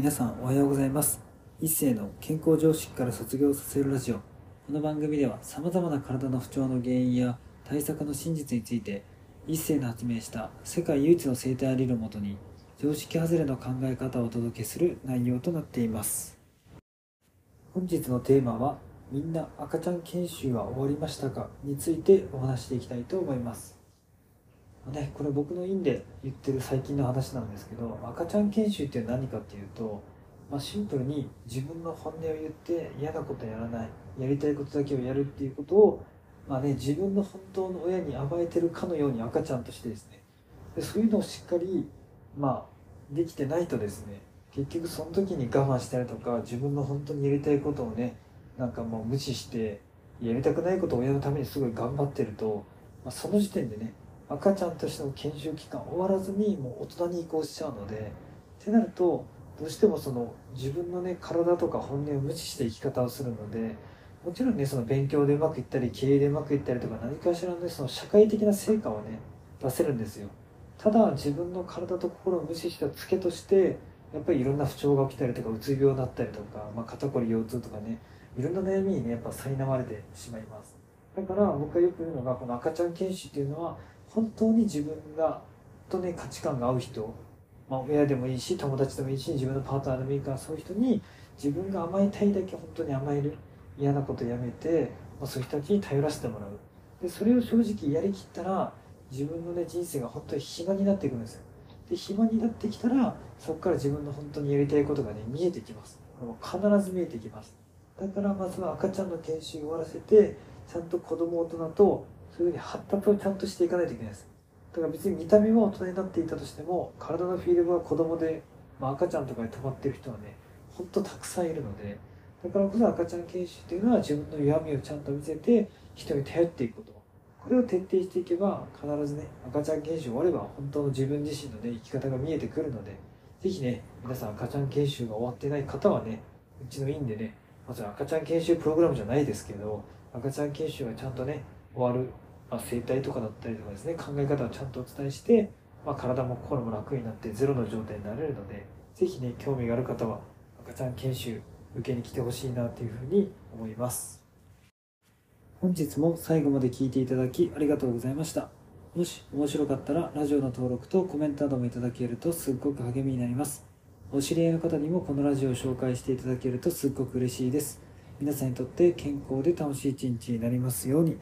皆さんおはようございます。一世の健康常識から卒業させるラジオ。この番組ではさまざまな体の不調の原因や対策の真実について一世の発明した世界唯一の生態理論をもとに常識外れの考え方をお届けする内容となっています。本日のテーマはみんな赤ちゃん研修は終わりましたか？についてお話していきたいと思います。ね、これ僕の院で言ってる最近の話なんですけど赤ちゃん研修って何かっていうと、まあ、シンプルに自分の本音を言って嫌なことやらないやりたいことだけをやるっていうことを、まあね、自分の本当の親に甘えてるかのように赤ちゃんとしてですね。でそういうのをしっかり、まあ、できてないとですね結局その時に我慢したりとか自分の本当にやりたいことをねなんかもう無視してやりたくないことを親のためにすごい頑張ってると、まあ、その時点でね赤ちゃんとしての研修期間終わらずにもう大人に移行しちゃうのでってなるとどうしてもその自分のね体とか本音を無視して生き方をするのでもちろんねその勉強でうまくいったり経営でうまくいったりとか何かしらのねその社会的な成果はね出せるんですよ。ただ自分の体と心を無視したツケとしてやっぱりいろんな不調が起きたりとかうつ病だったりとか、まあ、肩こり腰痛とかねいろんな悩みにねやっぱ苛まれてしまいます。だから僕がよく言うのがこの赤ちゃん研修っていうのは本当に自分がとね価値観が合う人、まあ、親でもいいし友達でもいいし自分のパートナーでもいいからそういう人に自分が甘えたいだけ本当に甘える嫌なことやめて、まあ、そういう人たちに頼らせてもらう。でそれを正直やりきったら自分のね人生が本当に暇になっていくんですよ。で暇になってきたらそこから自分の本当にやりたいことがね見えてきます。必ず見えてきます。だからまずは赤ちゃんの研修を終わらせてちゃんと子供大人とそういうふうに発達をちゃんとしていかないといけないです。だから別に見た目は大人になっていたとしても体のフィールドは子供で、まあ、赤ちゃんとかに止まってる人はねほんとたくさんいるのでだからこそ赤ちゃん研修っていうのは自分の弱みをちゃんと見せて人に頼っていくこと。これを徹底していけば必ずね赤ちゃん研修終われば本当の自分自身のね生き方が見えてくるので是非ね皆さん赤ちゃん研修が終わってない方はねうちの院でねまず赤ちゃん研修プログラムじゃないですけど赤ちゃん研修がちゃんとね終わる、まあ、生態とかだったりとかですね考え方をちゃんとお伝えして、まあ、体も心も楽になってゼロの状態になれるので是非ね興味がある方は赤ちゃん研修受けに来てほしいなというふうに思います。本日も最後まで聞いていただきありがとうございました。もし面白かったらラジオの登録とコメントなどもいただけるとすっごく励みになります。お知り合いの方にもこのラジオを紹介していただけるとすっごく嬉しいです。皆さんにとって健康で楽しい一日になりますように。